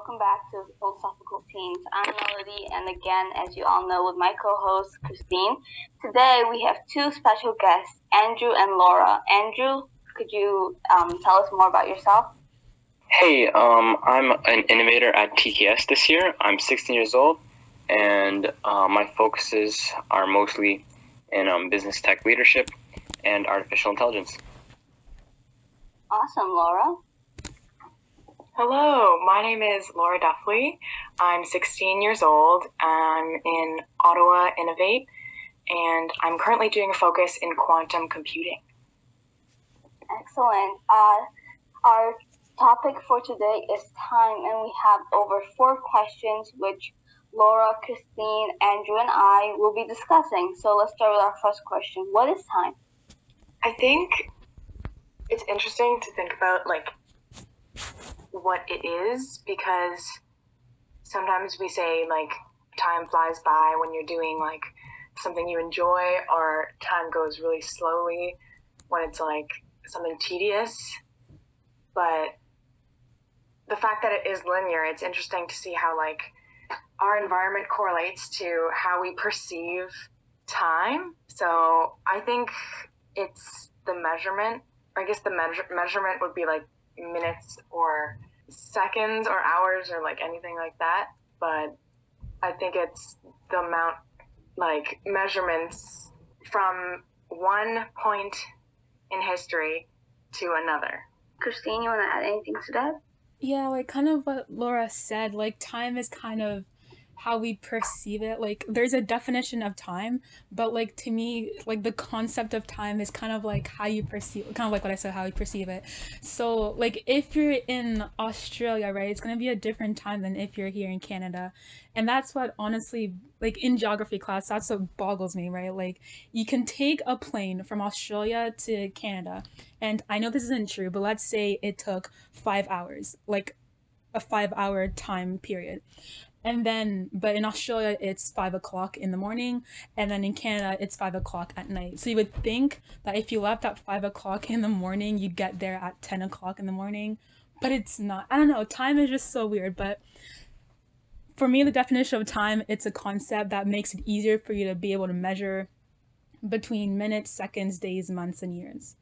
welcome back to Philosophical Teens. I'm Melody, and again, as you all know, with my co-host Christine. Today we have two special guests, Andrew and Laura. Andrew, could you um, tell us more about yourself? Hey, um, I'm an innovator at TKS this year. I'm 16 years old, and uh, my focuses are mostly in um, business tech leadership and artificial intelligence. Awesome, Laura. Hello, my name is Laura Duffley. I'm 16 years old. I'm in Ottawa Innovate, and I'm currently doing a focus in quantum computing. Excellent. Uh, our topic for today is time, and we have over four questions which Laura, Christine, Andrew, and I will be discussing. So let's start with our first question. What is time? I think it's interesting to think about like what it is because sometimes we say like time flies by when you're doing like something you enjoy or time goes really slowly when it's like something tedious. But the fact that it is linear it's interesting to see how like our environment correlates to how we perceive time. So i think it's the measurement i guess the measure- measurement would be like minutes or seconds or hours or like anything like that. But I think it's the amount, like measurements from one point in history to another. Christine, you want to add anything to that? Yeah, like kind of what Laura said, like time is kind of how we perceive it like there's a definition of time but like to me like the concept of time is kind of like how you perceive kind of like what i said how you perceive it. So like if you're in australia right it's going to be a different time than if you're here in canada. And that's what honestly like in geography class that's what boggles me right? Like you can take a plane from australia to canada and i know this isn't true but let's say it took five hours like a five hour time period and then but in australia it's five o'clock in the morning. And then in canada it's five o'clock at night. So you would think that if you left at five o'clock in the morning you'd get there at 10 o'clock in the morning. But it's not. I don't know. Time is just so weird. But for me the definition of time it's a concept that makes it easier for you to be able to measure between minutes seconds days months and years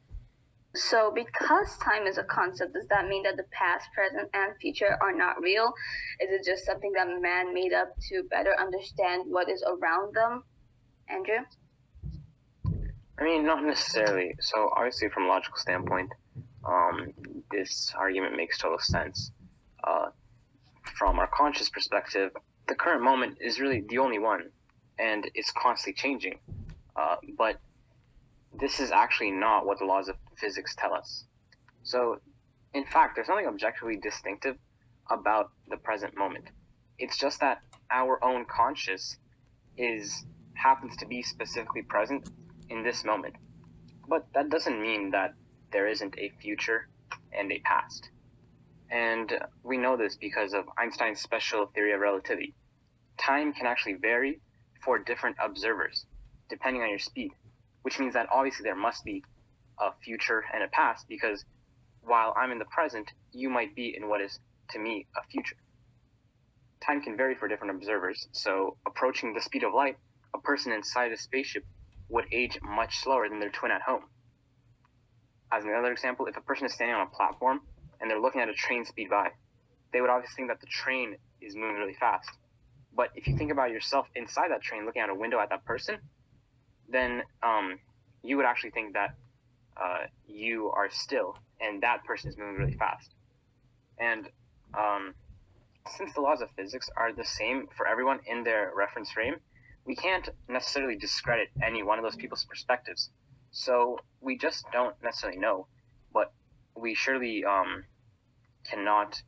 so, because time is a concept, does that mean that the past, present, and future are not real? Is it just something that man made up to better understand what is around them? Andrew? I mean, not necessarily. So, obviously, from a logical standpoint, um, this argument makes total sense. Uh, from our conscious perspective, the current moment is really the only one, and it's constantly changing. Uh, but this is actually not what the laws of physics tell us. So, in fact, there's nothing objectively distinctive about the present moment. It's just that our own conscious is happens to be specifically present in this moment. But that doesn't mean that there isn't a future and a past. And we know this because of Einstein's special theory of relativity. Time can actually vary for different observers, depending on your speed which means that obviously there must be a future and a past because while I'm in the present, you might be in what is to me a future. Time can vary for different observers, so approaching the speed of light, a person inside a spaceship would age much slower than their twin at home. As another example, if a person is standing on a platform and they're looking at a train speed by, they would obviously think that the train is moving really fast. But if you think about yourself inside that train looking out a window at that person, then um, you would actually think that uh, you are still and that person is moving really fast. And um, since the laws of physics are the same for everyone in their reference frame, we can't necessarily discredit any one of those people's perspectives. So we just don't necessarily know, but we surely um, cannot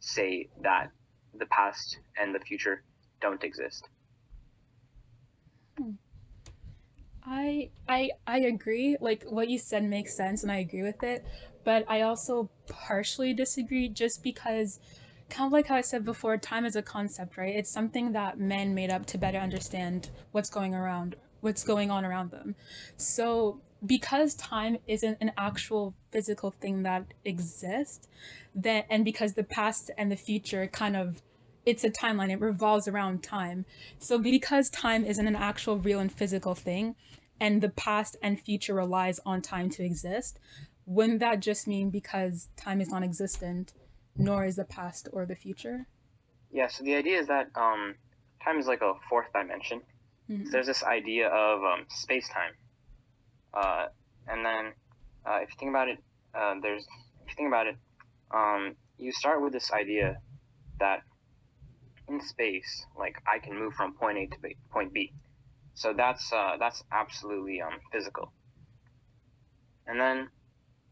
say that the past and the future don't exist. I I I agree. Like what you said makes sense and I agree with it, but I also partially disagree just because kind of like how I said before, time is a concept, right? It's something that men made up to better understand what's going around what's going on around them. So because time isn't an actual physical thing that exists, then and because the past and the future kind of it's a timeline, it revolves around time. So because time isn't an actual real and physical thing, and the past and future relies on time to exist, wouldn't that just mean because time is non-existent, nor is the past or the future? Yeah, so the idea is that um, time is like a fourth dimension. Mhm. So there's this idea of um, space time. Uh, and then uh, if you think about it, uh, there's if you think about it, um, you start with this idea that in space, like I can move from point A to B, point B. So that's uh, that's absolutely um, physical. And then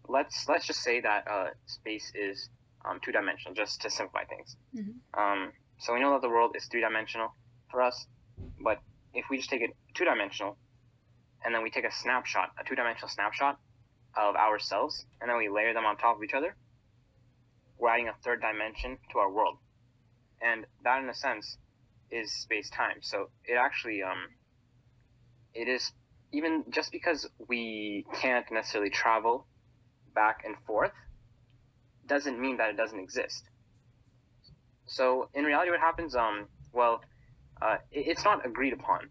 let's let's just say that uh, space is um, two dimensional, just to simplify things. Mhm. Um, so we know that the world is three dimensional for us, but if we just take it two dimensional, and then we take a snapshot, a two dimensional snapshot of ourselves, and then we layer them on top of each other, we're adding a third dimension to our world. And that, in a sense, is space time. So it actually, um, it is even just because we can't necessarily travel back and forth, doesn't mean that it doesn't exist. So in reality, what happens? Um, well, uh, it, it's not agreed upon.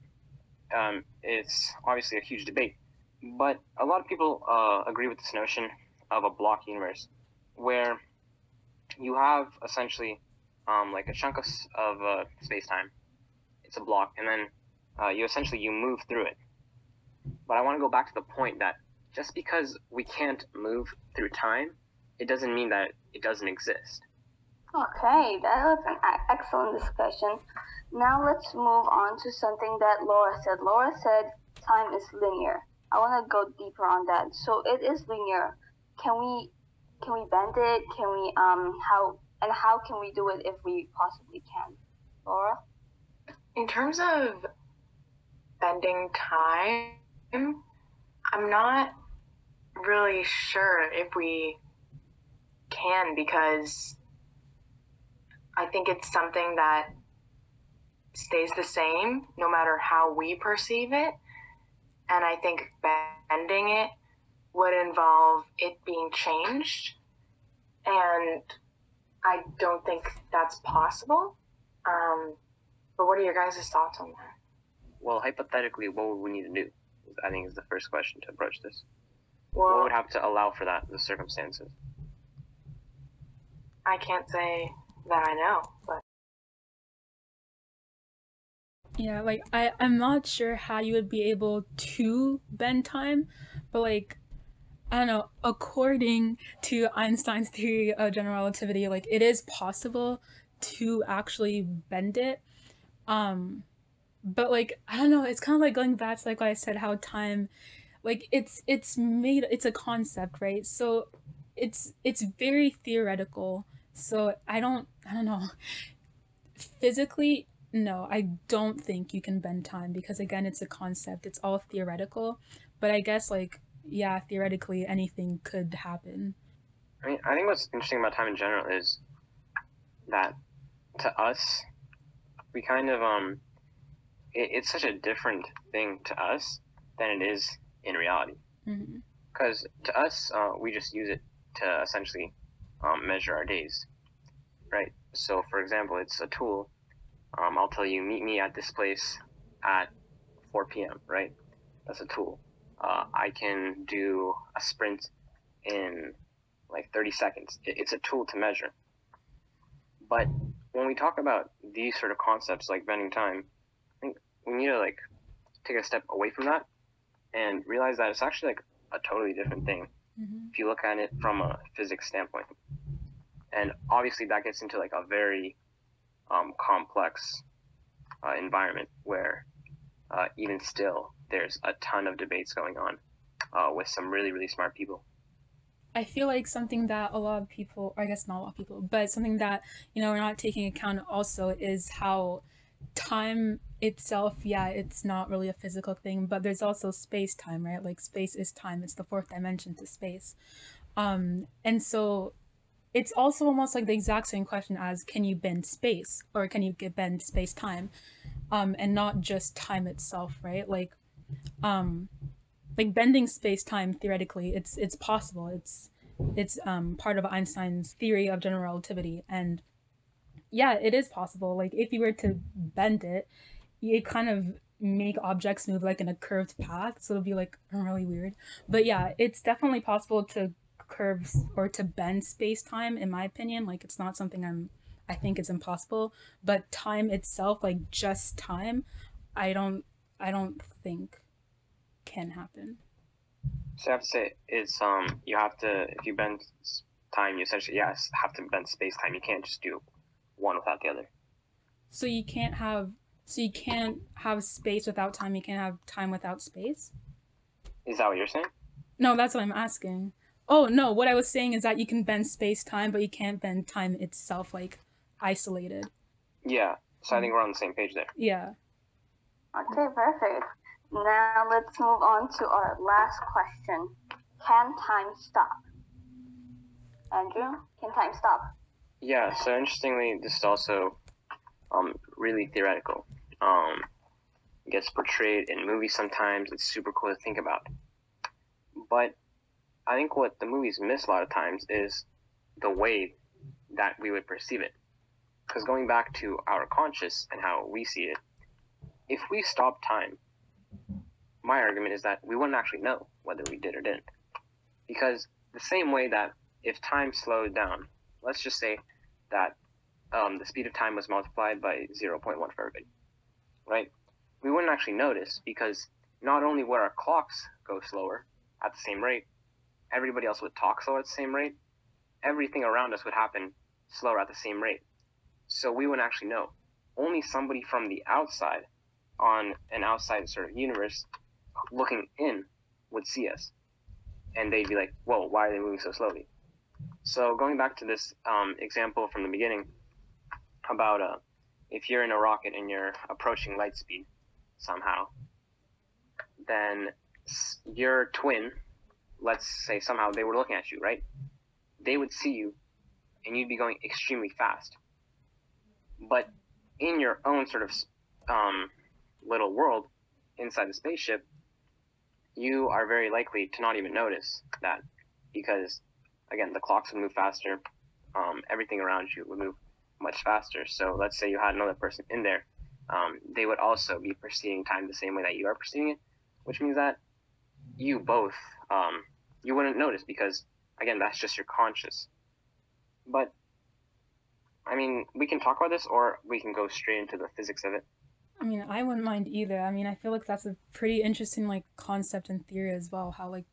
Um, it's obviously a huge debate, but a lot of people uh, agree with this notion of a block universe, where you have essentially um, like a chunk of, of uh, space time. It's a block, and then uh, you essentially you move through it. But I want to go back to the point that just because we can't move through time, it doesn't mean that it doesn't exist. Okay, that was an excellent discussion. Now let's move on to something that Laura said. Laura said time is linear. I want to go deeper on that. So it is linear. Can we can we bend it? Can we um how and how can we do it if we possibly can? Laura? In terms of bending time, I'm not really sure if we can because I think it's something that stays the same no matter how we perceive it. And I think bending it would involve it being changed. And I don't think that's possible. Um, but what are your guys' thoughts on that? Well, hypothetically, what would we need to do? I think is the first question to approach this. What would have to allow for that, the circumstances? I can't say that I know, but Yeah, like I I'm not sure how you would be able to bend time, but like I don't know, according to Einstein's theory of general relativity, like it is possible to actually bend it. Um but like I don't know, it's kind of like going back to like what I said how time like it's it's made it's a concept, right? So it's it's very theoretical. So I don't I don't know. Physically no, I don't think you can bend time because again, it's a concept. It's all theoretical. But I guess like yeah, theoretically anything could happen. I mean, I think what's interesting about time in general is that to us, we kind of um, it, it's such a different thing to us than it is in reality. Because to us, uh, we just use it to essentially um, measure our days, right? So, for example, it's a tool. Um, I'll tell you, meet me at this place at 4 p.m., right? That's a tool. Uh, I can do a sprint in like 30 seconds. It's a tool to measure. But when we talk about these sort of concepts like bending time, I think we need to like take a step away from that and realize that it's actually like a totally different thing hmm if you look at it from a physics standpoint. And obviously, that gets into like a very um, complex uh, environment where uh, even still there's a ton of debates going on uh, with some really, really smart people. I feel like something that a lot of people, I guess not a lot of people, but something that, you know, we're not taking account also is how time itself, yeah, it's not really a physical thing, but there's also space time, right? Like space is time, it's the fourth dimension to space. Um, and so it's also almost like the exact same question as can you bend space or can you bend space time? Um, and not just time itself, right? Like, um, like bending space time theoretically it's it's possible. It's it's um part of einstein's theory of general relativity. And yeah it is possible. Like if you were to bend it it kind of make objects move like in a curved path. So it'll be like really weird. But yeah it's definitely possible to curve or to bend space time in my opinion. Like it's not something i'm i think it's impossible but time itself like just time i don't i don't think can happen So I have to say it's um you have to if you bend time you essentially yes have to bend space time. You can't just do one without the other. so you can't have so you can't have space without time you can't have time without space Is that what you're saying? no that's what i'm asking oh no what i was saying is that you can bend space time but you can't bend time itself like isolated Yeah. So I think we're on the same page there. yeah Okay, perfect. Now let's move on to our last question. Can time stop? Andrew, can time stop? Yeah. So interestingly, this is also um really theoretical. Um, gets portrayed in movies sometimes. It's super cool to think about. But I think what the movies miss a lot of times is the way that we would perceive it. Because going back to our conscious and how we see it, if we stop time, my argument is that we wouldn't actually know whether we did or didn't. Because the same way that if time slowed down, let's just say that um, the speed of time was multiplied by 0.1 for everybody, right? We wouldn't actually notice because not only would our clocks go slower at the same rate, everybody else would talk slower at the same rate, everything around us would happen slower at the same rate. So we wouldn't actually know. Only somebody from the outside, on an outside sort of universe, looking in, would see us. And they'd be like, whoa, why are they moving so slowly? So going back to this um, example from the beginning about uh, if you're in a rocket and you're approaching light speed somehow, then your twin, let's say somehow they were looking at you, right? They would see you and you'd be going extremely fast. But in your own sort of um, little world inside the spaceship, you are very likely to not even notice that because, again, the clocks would move faster, um, everything around you would move much faster. So let's say you had another person in there, um, they would also be perceiving time the same way that you are perceiving it, which means that you both um, you wouldn't notice because again that's just your conscious. But I mean, we can talk about this, or we can go straight into the physics of it. I mean, I wouldn't mind either. I mean, I feel like that's a pretty interesting like concept and theory as well. How like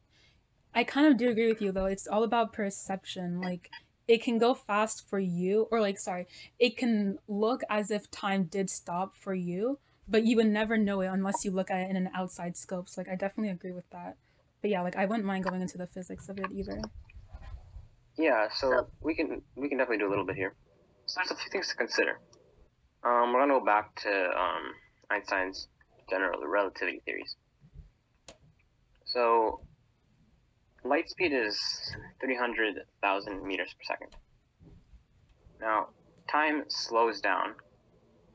I kind of do agree with you though. It's all about perception. Like it can go fast for you or like sorry, it can look as if time did stop for you, but you would never know it unless you look at it in an outside scope. So like I definitely agree with that. But yeah, like I wouldn't mind going into the physics of it either. Yeah, so we can we can definitely do a little bit here. So there's a few things to consider. Um, we're gonna go back to um, Einstein's general relativity theories. So light speed is 300,000 meters per second. Now, time slows down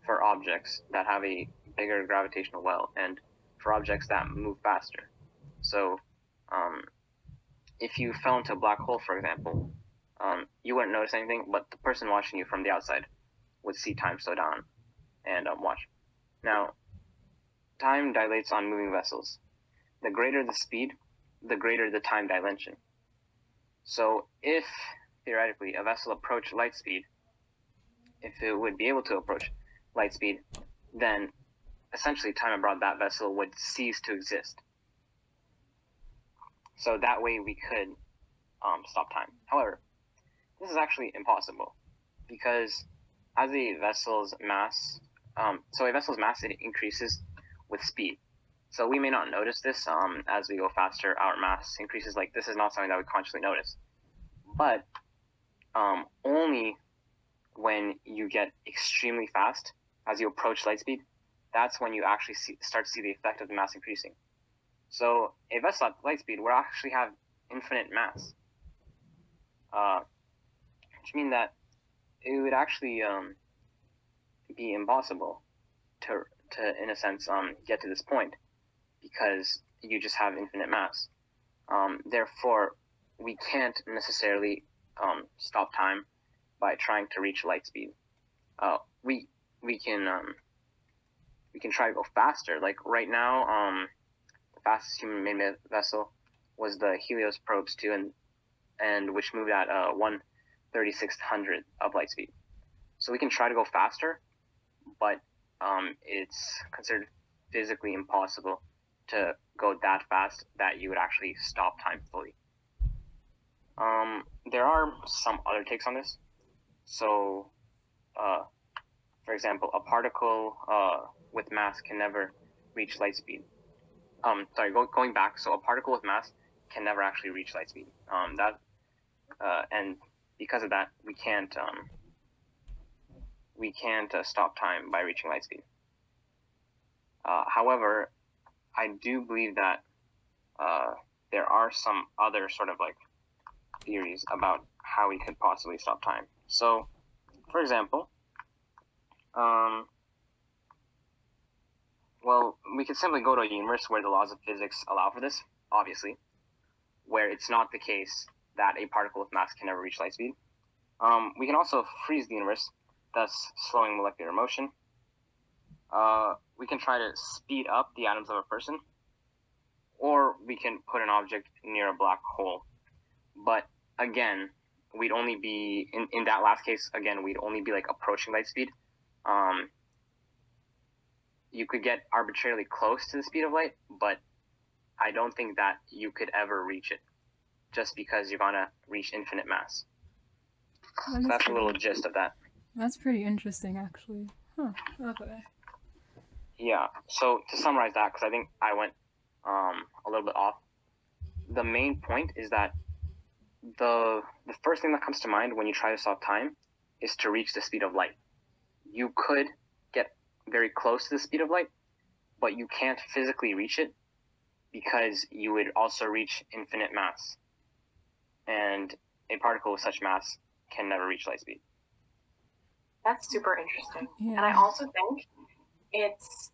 for objects that have a bigger gravitational well and for objects that move faster. So, um, if you fell into a black hole, for example, um, you wouldn't notice anything, but the person watching you from the outside would see time slow down and um, watch. Now, time dilates on moving vessels. The greater the speed, the greater the time dilation. So, if theoretically a vessel approached light speed, if it would be able to approach light speed, then essentially time abroad that vessel would cease to exist. So that way we could um, stop time. However, this is actually impossible because as a vessel's mass, um, so a vessel's mass it increases with speed. So we may not notice this um, as we go faster. Our mass increases. Like this is not something that we consciously notice, but um, only when you get extremely fast as you approach light speed. That's when you actually see, start to see the effect of the mass increasing. So a vessel at light speed will actually have infinite mass, uh, which means that it would actually um, be impossible to, to, in a sense, um, get to this point because you just have infinite mass. Um, therefore, we can't necessarily um, stop time by trying to reach light speed. Uh, we we can um, we can try to go faster. Like right now, um, the fastest human-made vessel was the Helios probes two, and and which moved at uh, one thirty six hundred of light speed. So we can try to go faster, but um, it's considered physically impossible to go that fast that you would actually stop time fully. Um, there are some other takes on this. So, uh, for example, a particle uh, with mass can never reach light speed. Um, sorry, go, going back. So a particle with mass can never actually reach light speed. Um, that uh, and because of that, we can't um, we can't uh, stop time by reaching light speed. Uh, however, I do believe that uh, there are some other sort of like theories about how we could possibly stop time. So, for example, um, well, we could simply go to a universe where the laws of physics allow for this, obviously, where it's not the case that a particle with mass can never reach light speed. Um, we can also freeze the universe, thus slowing molecular motion. Uh, we can try to speed up the atoms of a person, or we can put an object near a black hole. But again, we'd only be in, in that last case. Again, we'd only be like approaching light speed. Um, you could get arbitrarily close to the speed of light, but I don't think that you could ever reach it, just because you're gonna reach infinite mass. So that's a little gist of that. That's pretty interesting, actually. Huh. Okay. Yeah. So to summarize that, because I think I went um, a little bit off. The main point is that the the first thing that comes to mind when you try to stop time is to reach the speed of light. You could get very close to the speed of light, but you can't physically reach it because you would also reach infinite mass. And a particle with such mass can never reach light speed. That's super interesting. Yeah. And I also think it's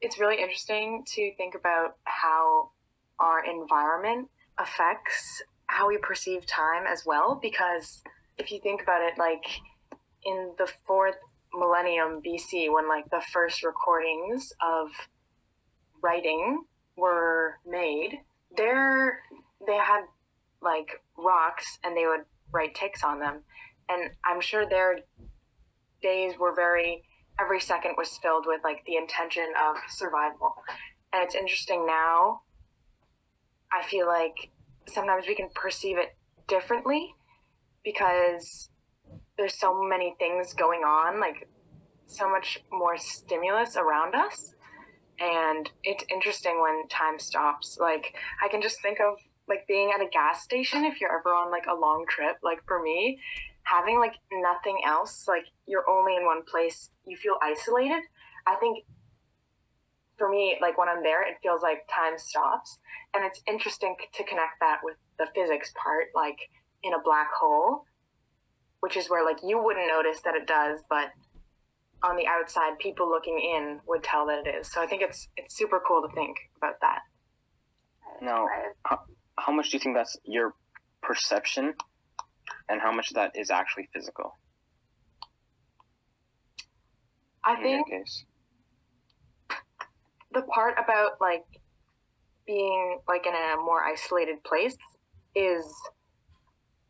it's really interesting to think about how our environment affects how we perceive time as well because if you think about it like in the fourth millennium BC when like the first recordings of writing were made there they had like rocks and they would write ticks on them. And i'm sure their days were very every second was filled with like the intention of survival. And it's interesting now i feel like sometimes we can perceive it differently because there's so many things going on like so much more stimulus around us. And it's interesting when time stops. Like i can just think of like being at a gas station if you're ever on like a long trip like for me having like nothing else like you're only in one place you feel isolated i think for me like when i'm there it feels like time stops and it's interesting to connect that with the physics part like in a black hole which is where like you wouldn't notice that it does but on the outside people looking in would tell that it is. So i think it's it's super cool to think about that. Now, how, much do you think that's your perception, and how much of that is actually physical? i in think the part about like being like in a more isolated place is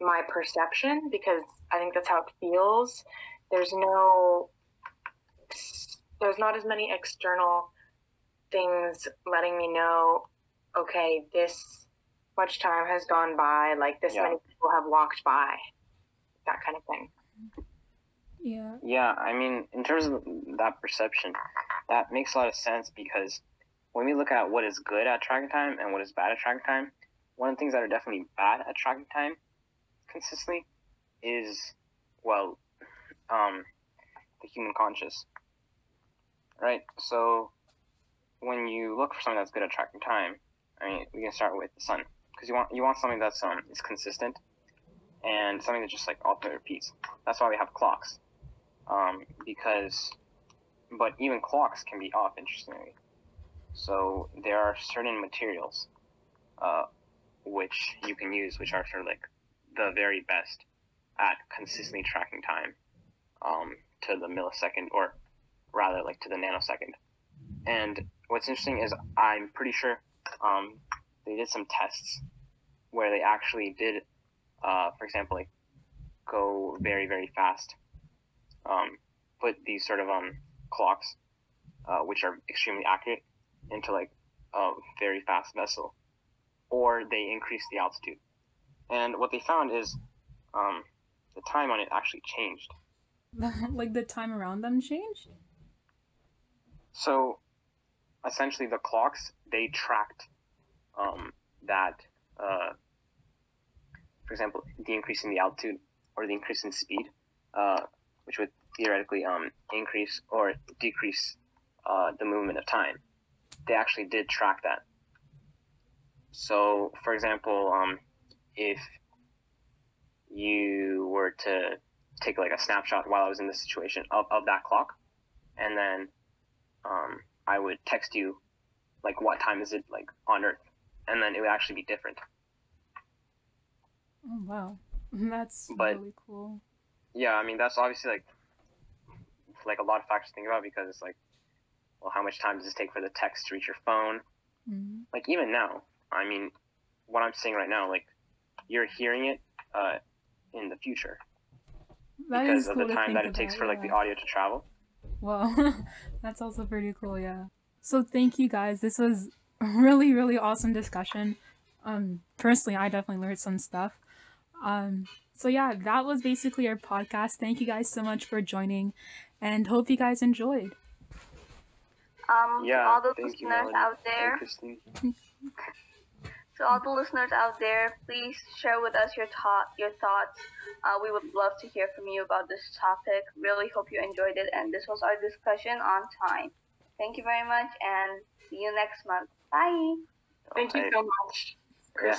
my perception because I think that's how it feels. There's no there's not as many external things letting me know okay, this much time has gone by, like this Yeah. many people have walked by. That kind of thing. Yeah. Yeah, I mean, in terms of that perception, that makes a lot of sense because when we look at what is good at tracking time and what is bad at tracking time, one of the things that are definitely bad at tracking time consistently is, well, um, the human conscious. Right? So when you look for something that's good at tracking time, I mean, we can start with the sun because you want you want something that's um is consistent and something that just like ultimately repeats. That's why we have clocks um, because, but even clocks can be off, interestingly. So there are certain materials uh, which you can use, which are sort of like the very best at consistently tracking time um, to the millisecond, or rather, like to the nanosecond. And what's interesting is I'm pretty sure um, they did some tests where they actually did, uh, for example, like go very very fast. Um, put these sort of um, clocks, uh, which are extremely accurate, into like a very fast vessel, or they increase the altitude. And what they found is um, the time on it actually changed. like the time around them changed? So essentially, the clocks they tracked um, that, uh, for example, the increase in the altitude or the increase in speed, uh, which would theoretically um, increase or decrease uh, the movement of time. They actually did track that. So, for example, um, if you were to take like a snapshot while I was in this situation of, of that clock, and then um, I would text you like what time is it like on Earth, and then it would actually be different. Oh wow, that's But- really cool. Yeah, I mean that's obviously like like a lot of factors to think about because it's like, well, how much time does it take for the text to reach your phone? Mhm. Like even now, I mean, what I'm saying right now, like you're hearing it uh, in the future That because is of the time that it takes about, for like the audio to travel. Well, that's also pretty cool, yeah. So thank you guys. This was a really, really awesome discussion. Um, personally, I definitely learned some stuff. Um, so yeah, that was basically our podcast. Thank you guys so much for joining, and hope you guys enjoyed. Um, Yeah, all the thank you, listeners out there, Christine. to all the listeners out there, please share with us your thought, your thoughts. Uh, we would love to hear from you about this topic. Really hope you enjoyed it, and this was our discussion on time. Thank you very much, and see you next month. Bye. Thank you so much. Yeah.